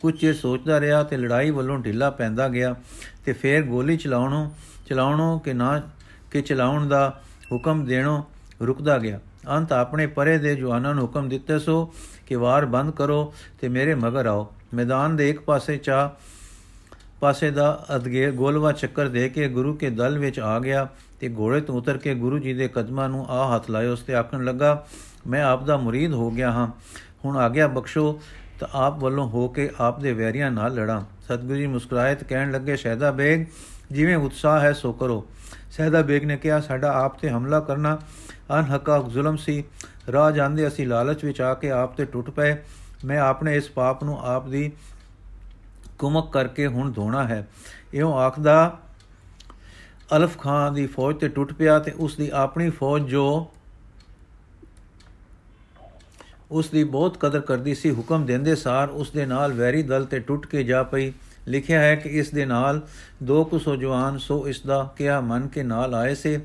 A: ਕੁਝ ਚਿਰ ਸੋਚਦਾ ਰਿਹਾ ਤੇ ਲੜਾਈ ਵੱਲੋਂ ਢਿੱਲਾ ਪੈਂਦਾ ਗਿਆ ਤੇ ਫੇਰ ਗੋਲੀ ਚਲਾਉਣੋਂ ਚਲਾਉਣੋਂ ਕਿ ਨਾ ਕਿ ਚਲਾਉਣ ਦਾ ਹੁਕਮ ਦੇਣੋਂ ਰੁਕਦਾ ਗਿਆ। ਅੰਤ ਆਪਣੇ ਪਰੇ ਦੇ ਜਵਾਨਾਂ ਨੂੰ ਹੁਕਮ ਦਿੱਤੇ ਸੋ ਕਿ ਵਾਰ ਬੰਦ ਕਰੋ ਤੇ ਮੇਰੇ ਮਗਰ ਆਓ। ਮੈਦਾਨ ਦੇ ਇੱਕ ਪਾਸੇ ਚਾ ਪਾਸੇ ਦਾ ਅਦਗੇ ਗੋਲਵਾ ਚੱਕਰ ਦੇ ਕੇ ਗੁਰੂ ਕੇ ਦਲ ਵਿੱਚ ਆ ਗਿਆ। ਤੇ ਘੋੜੇ ਤੋਂ ਉਤਰ ਕੇ ਗੁਰੂ ਜੀ ਦੇ ਕਦਮਾਂ ਨੂੰ ਆ ਹੱਥ ਲਾਇਓ ਉਸ ਤੇ ਆਖਣ ਲੱਗਾ, ਮੈਂ ਆਪ ਦਾ ਮੁਰੀਦ ਹੋ ਗਿਆ ਹਾਂ। ਹੁਣ ਆਗਿਆ ਬਖਸ਼ੋ ਤਾਂ ਆਪ ਵੱਲੋਂ ਹੋ ਕੇ ਆਪ ਦੇ ਵੈਰੀਆਂ ਨਾਲ ਲੜਾਂ। ਸਤਿਗੁਰੂ ਜੀ ਮੁਸਕਰਾਏ ਤੇ ਕਹਿਣ ਲੱਗੇ ਸ਼ਹਿਦਾ ਬੇਗ, ਜਿਵੇਂ ਉਤਸ਼ਾਹ ਹੈ, ਸੋ ਕਰੋ। ਸਹਿਦਾ ਬੇਗ ਨੇ ਕਿਹਾ, ਸਾਡਾ ਆਪ ਤੇ ਹਮਲਾ ਕਰਨਾ ਅਨਹਕਾ ਜ਼ੁਲਮ ਸੀ। ਰਾਹ ਜਾਂਦੇ ਅਸੀਂ ਲਾਲਚ ਵਿੱਚ ਆ ਕੇ ਆਪ ਤੇ ਟੁੱਟ ਪਏ। ਮੈਂ ਆਪਣੇ ਇਸ ਪਾਪ ਨੂੰ ਆਪ ਦੀ ਕੁਮਕ ਕਰਕੇ ਹੁਣ ਧੋਣਾ ਹੈ। ਇਉਂ ਆਖਦਾ ਅਲਫ ਖਾਨ ਦੀ ਫੌਜ ਤੇ ਟੁੱਟ ਪਿਆ ਤੇ ਉਸ ਦੀ ਆਪਣੀ ਫੌਜ ਜੋ ਉਸ ਦੀ ਬਹੁਤ ਕਦਰ ਕਰਦੀ ਸੀ, ਹੁਕਮ ਦਿੰਦੇ ਸਾਰ ਉਸ ਦੇ ਨਾਲ ਵੈਰੀ ਦਲ ਤੇ ਟੁੱਟ ਕੇ ਜਾ ਪਈ। ਲਿਖਿਆ ਹੈ ਕਿ ਇਸ ਦੇ ਨਾਲ ਦੋ ਕੁ ਸੋ ਜਵਾਨ, ਸੋ ਇਸ ਦਾ ਕਿਹਾ ਮਨ ਕੇ ਨਾਲ ਆਏ ਸੇ।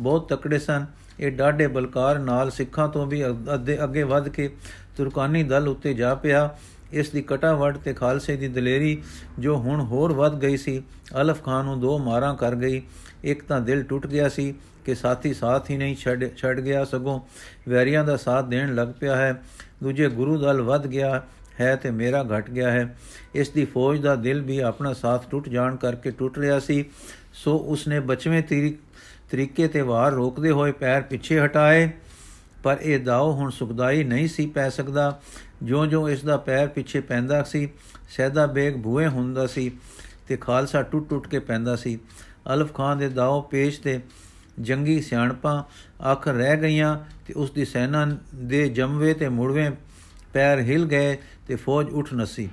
A: ਬਹੁਤ ਤਕੜੇ ਸਨ। ਇਹ ਡਾਢੇ ਬਲਕਾਰ ਨਾਲ ਸਿੱਖਾਂ ਤੋਂ ਵੀ ਅੱਗੇ ਅੱਗੇ ਵੱਧ ਕੇ ਤੁਰਕਾਨੀ ਦਲ ਉੱਤੇ ਜਾ ਪਿਆ। ਇਸ ਦੀ ਕਟਾਵਟ ਤੇ ਖਾਲਸੇ ਦੀ ਦਲੇਰੀ ਜੋ ਹੁਣ ਹੋਰ ਵੱਧ ਗਈ ਸੀ, ਅਲਫ ਖਾਨ ਨੂੰ ਦੋ ਮਾਰਾਂ ਕਰ ਗਈ। ਇੱਕ ਤਾਂ ਦਿਲ ਟੁੱਟ ਗਿਆ ਸੀ ਕਿ ਸਾਥੀ ਸਾਥ ਹੀ ਨਹੀਂ ਛੱਡ ਛੱਡ ਗਿਆ ਸਗੋਂ ਵੈਰੀਆਂ ਦਾ ਸਾਥ ਦੇਣ ਲੱਗ ਪਿਆ ਹੈ। ਦੂਜੇ ਗੁਰੂ ਦਲ ਵੱਧ ਗਿਆ ਹੈ ਤੇ ਮੇਰਾ ਘਟ ਗਿਆ ਹੈ। ਇਸ ਦੀ ਫੌਜ ਦਾ ਦਿਲ ਵੀ ਆਪਣਾ ਸਾਥ ਟੁੱਟ ਜਾਣ ਕਰਕੇ ਟੁੱਟ ਰਿਹਾ ਸੀ। ਸੋ ਉਸਨੇ ਬਚਵੇਂ ਤਰੀਕੇ ਤੇ ਵਾਰ ਰੋਕਦੇ ਹੋਏ ਪੈਰ ਪਿੱਛੇ ਹਟਾਏ। ਪਰ ਇਹ ਦਾਉ ਹੁਣ ਸੁਖਦਾਈ ਨਹੀਂ ਸੀ ਪੈ ਸਕਦਾ। ਜਿਉਂ-ਜਿਉਂ ਇਸ ਦਾ ਪੈਰ ਪਿੱਛੇ ਪੈਂਦਾ ਸੀ, ਸੈਦਾ ਬੇਗ ਭੂਏ ਹੁੰਦਾ ਸੀ ਤੇ ਖਾਲਸਾ ਟੁੱਟ-ਟੁੱਟ ਕੇ ਪੈਂਦਾ ਸੀ। ਅਲਫ ਖਾਨ ਦੇ ਦਾਉ ਪੇਸ਼ ਤੇ ਜੰਗੀ ਸਿਆਣਪਾਂ ਆਖਰ ਰਹਿ ਗਈਆਂ ਤੇ ਉਸ ਦੀ ਸੈਨਾ ਦੇ ਜੰਮਵੇ ਤੇ ਮੁੜਵੇਂ ਪੈਰ ਹਿਲ ਗਏ ਤੇ ਫੌਜ ਉੱਠ ਨਸੀ।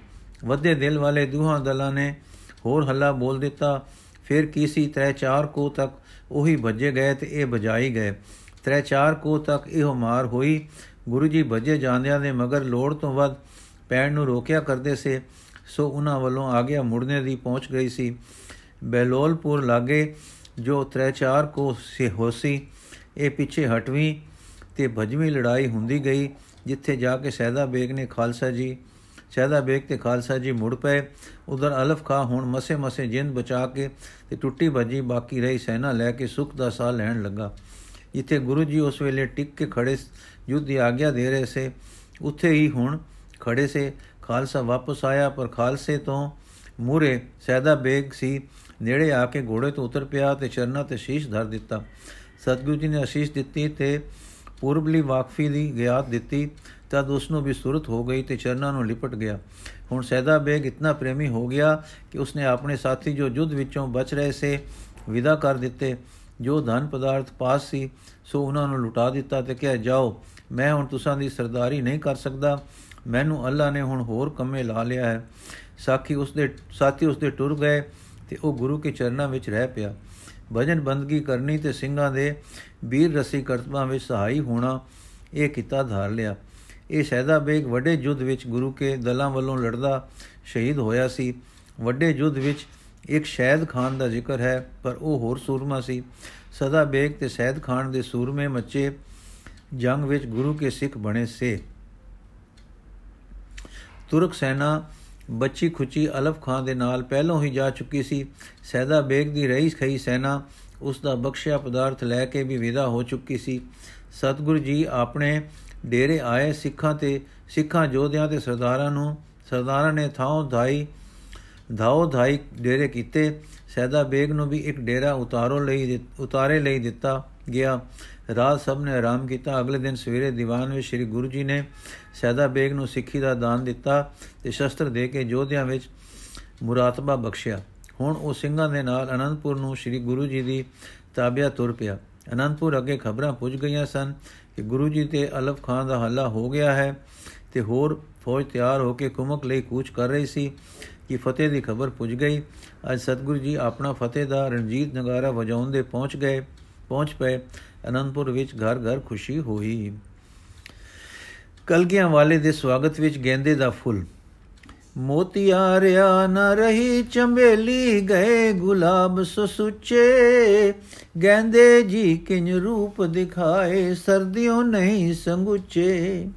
A: ਵੱਡੇ ਦਿਲ ਵਾਲੇ ਦੂਹਾਂ ਦਲਾਂ ਨੇ ਹੋਰ ਹੱਲਾ ਬੋਲ ਦਿੱਤਾ, ਫਿਰ ਕੀਸੀ ਤਰੇ ਚਾਰ ਕੋ ਤੱਕ ਉਹੀ ਭੱਜੇ ਗਏ ਤੇ ਇਹ ਬਜਾਈ ਗਏ। ਤਰੇ ਚਾਰ ਕੋ ਤੱਕ ਇਹੋ ਮਾਰ ਹੋਈ ਗੁਰੂ ਜੀ ਭੱਜੇ ਜਾਂਦਿਆਂ ਦੇ ਮਗਰ ਲੋੜ ਤੋਂ ਵੱਧ ਪੈਣ ਨੂੰ ਰੋਕਿਆ ਕਰਦੇ ਸੇ, ਸੋ ਉਹਨਾਂ ਵੱਲੋਂ ਆ ਗਿਆ ਮੁੜਨੇ ਦੀ ਪਹੁੰਚ ਗਈ ਸੀ। ਬੈਲੋਲਪੁਰ ਲਾਗੇ ਜੋ ਤਰੇ ਚਾਰ ਕੋ ਸੇ ਹੋਸੀ, ਇਹ ਪਿੱਛੇ ਹਟਵੀਂ ਤੇ ਭਜਵੀਂ ਲੜਾਈ ਹੁੰਦੀ ਗਈ, ਜਿੱਥੇ ਜਾ ਕੇ ਸੈਦਾ ਬੇਗ ਨੇ ਖਾਲਸਾ ਜੀ, ਸੈਦਾ ਬੇਗ ਤੇ ਖਾਲਸਾ ਜੀ ਮੁੜ ਪਏ। ਉਧਰ ਅਲਫ ਖਾ ਹੁਣ ਮਸੇ ਮਸੇ ਜਿੰਦ ਬਚਾ ਕੇ ਤੇ ਟੁੱਟੀ ਭੱਜੀ ਬਾਕੀ ਰਹੀ ਸੈਨਾ ਲੈ ਕੇ ਸੁਖ ਦਾ ਸਾਹ ਲੈਣ ਲੱਗਾ। ਜਿੱਥੇ ਗੁਰੂ ਜੀ ਉਸ ਵੇਲੇ ਟਿਕ ਕੇ ਖੜੇ ਯੁੱਧ ਦੀ ਆਗਿਆ ਦੇ ਰਹੇ ਸੇ, ਉੱਥੇ ਹੀ ਹੁਣ ਖੜੇ ਸੇ। ਖਾਲਸਾ ਵਾਪਸ ਆਇਆ, ਪਰ ਖਾਲਸੇ ਤੋਂ ਮੂਰੇ ਸੈਦਾ ਬੇਗ ਸੀ। ਨੇੜੇ ਆ ਕੇ ਘੋੜੇ ਤੋਂ ਉਤਰ ਪਿਆ ਤੇ ਚਰਨਾਂ ਤੇ ਸ਼ੀਸ਼ ਧਰ ਦਿੱਤਾ। ਸਤਗੁਰੂ ਜੀ ਨੇ ਅਸ਼ੀਸ਼ ਦਿੱਤੀ ਤੇ ਪੂਰਬਲੀ ਵਾਕਫੀ ਦੀ ਗਿਆਤ ਦਿੱਤੀ। ਤਦ ਉਸ ਨੂੰ ਵੀ ਸੁਰਤ ਹੋ ਗਈ ਤੇ ਚਰਨਾਂ ਨੂੰ ਲਿਪਟ ਗਿਆ। ਹੁਣ ਸੈਦਾ ਬੇਗ ਇਤਨਾ ਪ੍ਰੇਮੀ ਹੋ ਗਿਆ ਕਿ ਉਸਨੇ ਆਪਣੇ ਸਾਥੀ ਜੋ ਜੁੱਧ ਵਿੱਚੋਂ ਬਚ ਰਹੇ ਸੇ, ਵਿਦਾ ਕਰ ਦਿੱਤੇ। ਜੋ ਧਨ ਪਦਾਰਥ ਪਾਸ ਸੀ, ਸੋ ਉਹਨਾਂ ਨੂੰ ਲੁਟਾ ਦਿੱਤਾ ਤੇ ਕਿਹਾ, ਜਾਓ ਮੈਂ ਹੁਣ ਤੁਸਾਂ ਦੀ ਸਰਦਾਰੀ ਨਹੀਂ ਕਰ ਸਕਦਾ। ਮੈਨੂੰ ਅੱਲਾ ਨੇ ਹੁਣ ਹੋਰ ਕੰਮੇ ਲਾ ਲਿਆ ਹੈ। ਸਾਖੀ ਉਸਦੇ, ਸਾਥੀ ਉਸਦੇ ਟੁਰ ਗਏ ਤੇ ਉਹ ਗੁਰੂ ਕੇ ਚਰਨਾਂ ਵਿੱਚ ਰਹਿ ਪਿਆ। ਭਜਨ ਬੰਦਗੀ ਕਰਨੀ ਤੇ ਸਿੰਘਾਂ ਦੇ ਵੀਰ ਰਸੀ ਕਰਤਬਾਂ ਵਿੱਚ ਸਹਾਈ ਹੋਣਾ, ਇਹ ਕੀਤਾ ਧਾਰ ਲਿਆ। ਇਹ ਸੈਦਾ ਬੇਗ ਵੱਡੇ ਯੁੱਧ ਵਿੱਚ ਗੁਰੂ ਕੇ ਦਲਾਂ ਵੱਲੋਂ ਲੜਦਾ ਸ਼ਹੀਦ ਹੋਇਆ ਸੀ। ਵੱਡੇ ਯੁੱਧ ਵਿੱਚ ਇੱਕ ਸ਼ੈਦ ਖਾਨ ਦਾ ਜ਼ਿਕਰ ਹੈ, ਪਰ ਉਹ ਹੋਰ ਸੂਰਮਾ ਸੀ। ਸਦਾ ਬੇਗ ਤੇ ਸੈਦ ਖਾਨ ਦੇ ਸੂਰਮੇ ਮੱਚੇ। ਜੰਗ ਵਿੱਚ ਗੁਰੂ ਕੇ ਸਿੱਖ ਬਣੇ ਸੇ। ਤੁਰਕ ਸੈਨਾ ਬੱਚੀ ਖੁਚੀ ਅਲਫ ਖਾਨ ਦੇ ਨਾਲ ਪਹਿਲਾਂ ਹੀ ਜਾ ਚੁੱਕੀ ਸੀ। ਸੈਦਾ ਬੇਗ ਦੀ ਰਈਸ ਖਈ ਸੈਨਾ, ਉਸ ਦਾ ਬਖਸ਼ਿਆ ਪਦਾਰਥ ਲੈ ਕੇ ਵੀ ਵਿਦਾ ਹੋ ਚੁੱਕੀ ਸੀ। ਸਤਗੁਰੂ ਜੀ ਆਪਣੇ ਡੇਰੇ ਆਏ ਸਿੱਖਾਂ ਤੇ, ਸਿੱਖਾਂ ਜੋਧਿਆਂ ਤੇ ਸਰਦਾਰਾਂ ਨੂੰ, ਸਰਦਾਰਾਂ ਨੇ ਥਾਂ ਧਾਈ, ਧਾਉ ਧਾਈ ਡੇਰੇ ਕੀਤੇ। ਸੈਦਾ ਬੇਗ ਨੂੰ ਵੀ ਇੱਕ ਡੇਰਾ ਉਤਾਰੋ ਲਈ ਉਤਾਰੇ ਲਈ ਦਿੱਤਾ ਗਿਆ। ਰਾਤ ਸਭ ਨੇ ਆਰਾਮ ਕੀਤਾ। ਅਗਲੇ ਦਿਨ ਸਵੇਰੇ ਦੀਵਾਨ ਵਿੱਚ ਸ੍ਰੀ ਗੁਰੂ ਜੀ ਨੇ ਸੈਦਾ ਬੇਗ ਨੂੰ ਸਿੱਖੀ ਦਾ ਦਾਨ ਦਿੱਤਾ ਤੇ ਸ਼ਸਤਰ ਦੇ ਕੇ ਜੋਧਿਆਂ ਵਿੱਚ ਮੁਰਾਤਬਾ ਬਖਸ਼ਿਆ। ਹੁਣ ਉਹ ਸਿੰਘਾਂ ਦੇ ਨਾਲ ਅਨੰਦਪੁਰ ਨੂੰ ਸ੍ਰੀ ਗੁਰੂ ਜੀ ਦੀ ਤਾਬਿਆ ਤੁਰ ਪਿਆ। ਅਨੰਦਪੁਰ ਅੱਗੇ ਖਬਰਾਂ ਪੁੱਜ ਗਈਆਂ ਸਨ ਕਿ ਗੁਰੂ ਜੀ ਤੇ ਅਲਫ ਖਾਨ ਦਾ ਹੱਲਾ ਹੋ ਗਿਆ ਹੈ ਤੇ ਹੋਰ ਫੌਜ ਤਿਆਰ ਹੋ ਕੇ ਕੁਮਕ ਲਈ ਕੂਚ ਕਰ ਰਹੀ ਸੀ ਕਿ ਫਤਿਹ ਦੀ ਖਬਰ ਪੁੱਜ ਗਈ। ਅੱਜ ਸਤਗੁਰੂ ਜੀ ਆਪਣਾ ਫਤਿਹ ਦਾ ਰਣਜੀਤ ਨਗਾਰਾ ਵਜਾਉਂਦੇ ਪਹੁੰਚ ਗਏ, ਪਹੁੰਚ ਪਏ। ਅਨੰਦਪੁਰ ਵਿੱਚ ਘਰ ਘਰ ਖੁਸ਼ੀ ਹੋਈ। ਕਲਗੀਆਂ ਵਾਲੇ ਦੇ ਸਵਾਗਤ ਵਿੱਚ ਗੈਂਦੇ ਦਾ ਫੁੱਲ। ਮੋਤੀਆ ਰਿਆ ਨ ਰਹੀ ਚੰਬੇਲੀ ਗਏ ਗੁਲਾਬ ਸੁਸੁੱਚੇ। ਗੈਂਦੇ ਜੀ ਕਿੰਜ ਰੂਪ ਦਿਖਾਏ ਸਰਦਿਓ ਨਹੀਂ ਸੰਗੁਚੇ।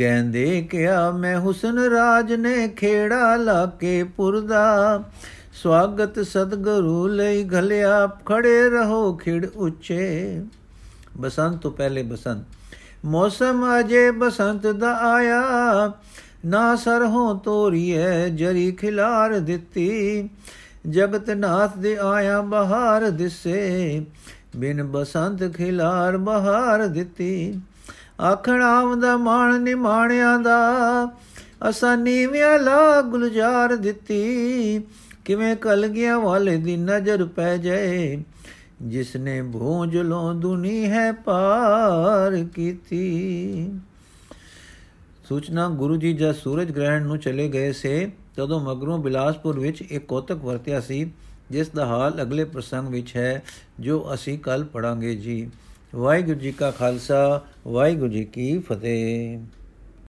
A: ਗੈਂਦੇ ਕਿਆ ਮੈਂ ਹੁਸਨ ਰਾਜ ਨੇ ਖੇੜਾ ਲਾ ਕੇ ਪੁਰਦਾ। ਸਵਾਗਤ ਸਤਗੁਰੂ ਲਈ ਘਲਿਆ ਖੜੇ ਰਹੋ ਖਿੜ ਉੱਚੇ। ਬਸੰਤ ਤੋਂ ਪਹਿਲੇ ਬਸੰਤ। ਮੌਸਮ ਅਜੇ ਬਸੰਤ ਦਾ ਆਇਆ, ਨਾ ਸਰਹੋਂ ਤੋਰੀਏ ਜਰੀ ਖਿਲਾਰ ਦਿੱਤੀ। ਜਗਤ ਨਾਥ ਦੇ ਆਇਆ ਬਹਾਰ ਦਿਸੇ, ਬਿਨ ਬਸੰਤ ਖਿਲਾਰ ਬਹਾਰ ਦਿੱਤੀ। ਆਖਣ ਆਵਦਾ ਮਾਣ ਨਿਮਾਣਿਆਂ ਦਾ, ਅਸਾਂ ਨੀਵਿਆਂ ਲਾ ਗੁਲਜ਼ਾਰ ਦਿੱਤੀ। ਕਿਵੇਂ ਕਲ ਗਿਆ ਵਾਲੇ ਦੀ ਨਜ਼ਰ ਪੈ ਜਾਏ ਜਿਸ ਨੇ ਭੋਜਲੋਂ ਦੁਨੀ ਹੈ ਪਾਰ ਕੀਤੀ। ਸੂਚਨਾ, ਗੁਰੂ ਜੀ ਜਦ ਸੂਰਜ ਗ੍ਰਹਿਣ ਨੂੰ ਚਲੇ ਗਏ ਸੇ, ਤਦੋਂ ਮਗਰੋਂ ਬਿਲਾਸਪੁਰ ਵਿੱਚ ਇੱਕ ਕੋਤਕ ਵਰਤਿਆ ਸੀ, ਜਿਸ ਦਾ ਹਾਲ ਅਗਲੇ ਪ੍ਰਸੰਗ ਵਿੱਚ ਹੈ, ਜੋ ਅਸੀਂ ਕੱਲ ਪੜਾਂਗੇ ਜੀ। ਵਾਹਿਗੁਰੂ ਜੀ ਕਾ ਖਾਲਸਾ, ਵਾਹਿਗੁਰੂ ਜੀ ਕੀ ਫਤਿਹ।